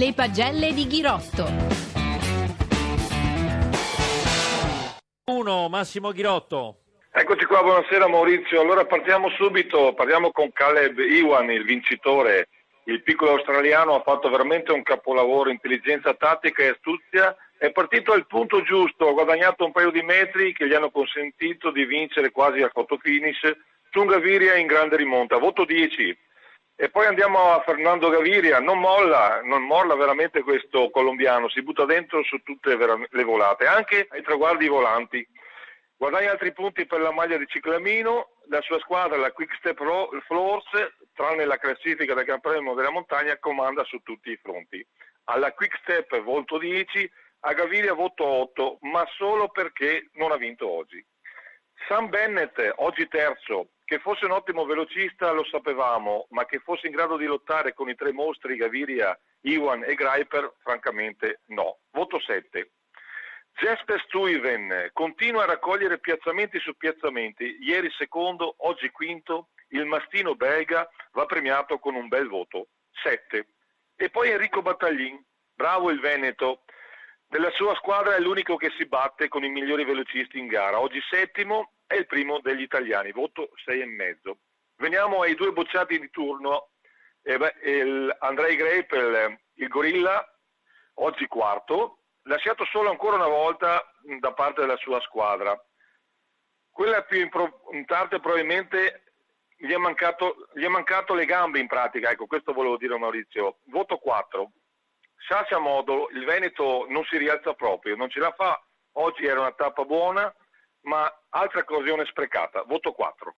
Le pagelle di Ghirotto. 1 Massimo Ghirotto. Eccoci qua, buonasera Maurizio. Allora partiamo subito, parliamo con Caleb Iwan, il vincitore. Il piccolo australiano ha fatto veramente un capolavoro, intelligenza tattica e astuzia. È partito al punto giusto, ha guadagnato un paio di metri che gli hanno consentito di vincere quasi al fotofinish su un Gaviria in grande rimonta, voto 10. E poi andiamo a Fernando Gaviria, non molla, non molla veramente questo colombiano, si butta dentro su tutte le volate, anche ai traguardi volanti. Guadagna altri punti per la maglia di Ciclamino, la sua squadra, la Quick Step Floors, tranne la classifica del Gran Premio della Montagna, comanda su tutti i fronti. Alla Quick Step voto 10, a Gaviria voto 8, ma solo perché non ha vinto oggi. Sam Bennett, oggi terzo, che fosse un ottimo velocista lo sapevamo, ma che fosse in grado di lottare con i tre mostri Gaviria, Iwan e Greiper, francamente no. Voto 7. Jesper Stuyven continua a raccogliere piazzamenti su piazzamenti, ieri secondo, oggi quinto, il mastino belga va premiato con un bel voto, 7. E poi Enrico Battaglin, bravo il Veneto, della sua squadra è l'unico che si batte con i migliori velocisti in gara, oggi settimo è il primo degli italiani, voto 6,5. Veniamo ai due bocciati di turno, eh beh, il Andrei Greipel, il Gorilla, oggi quarto, lasciato solo ancora una volta da parte della sua squadra. Quella più importante probabilmente gli è, mancato, gli è mancato le gambe in pratica, ecco questo volevo dire Maurizio. Voto 4. Sasha Modo, il Veneto non si rialza proprio, non ce la fa, oggi era una tappa buona, ma altra occasione sprecata, voto 4.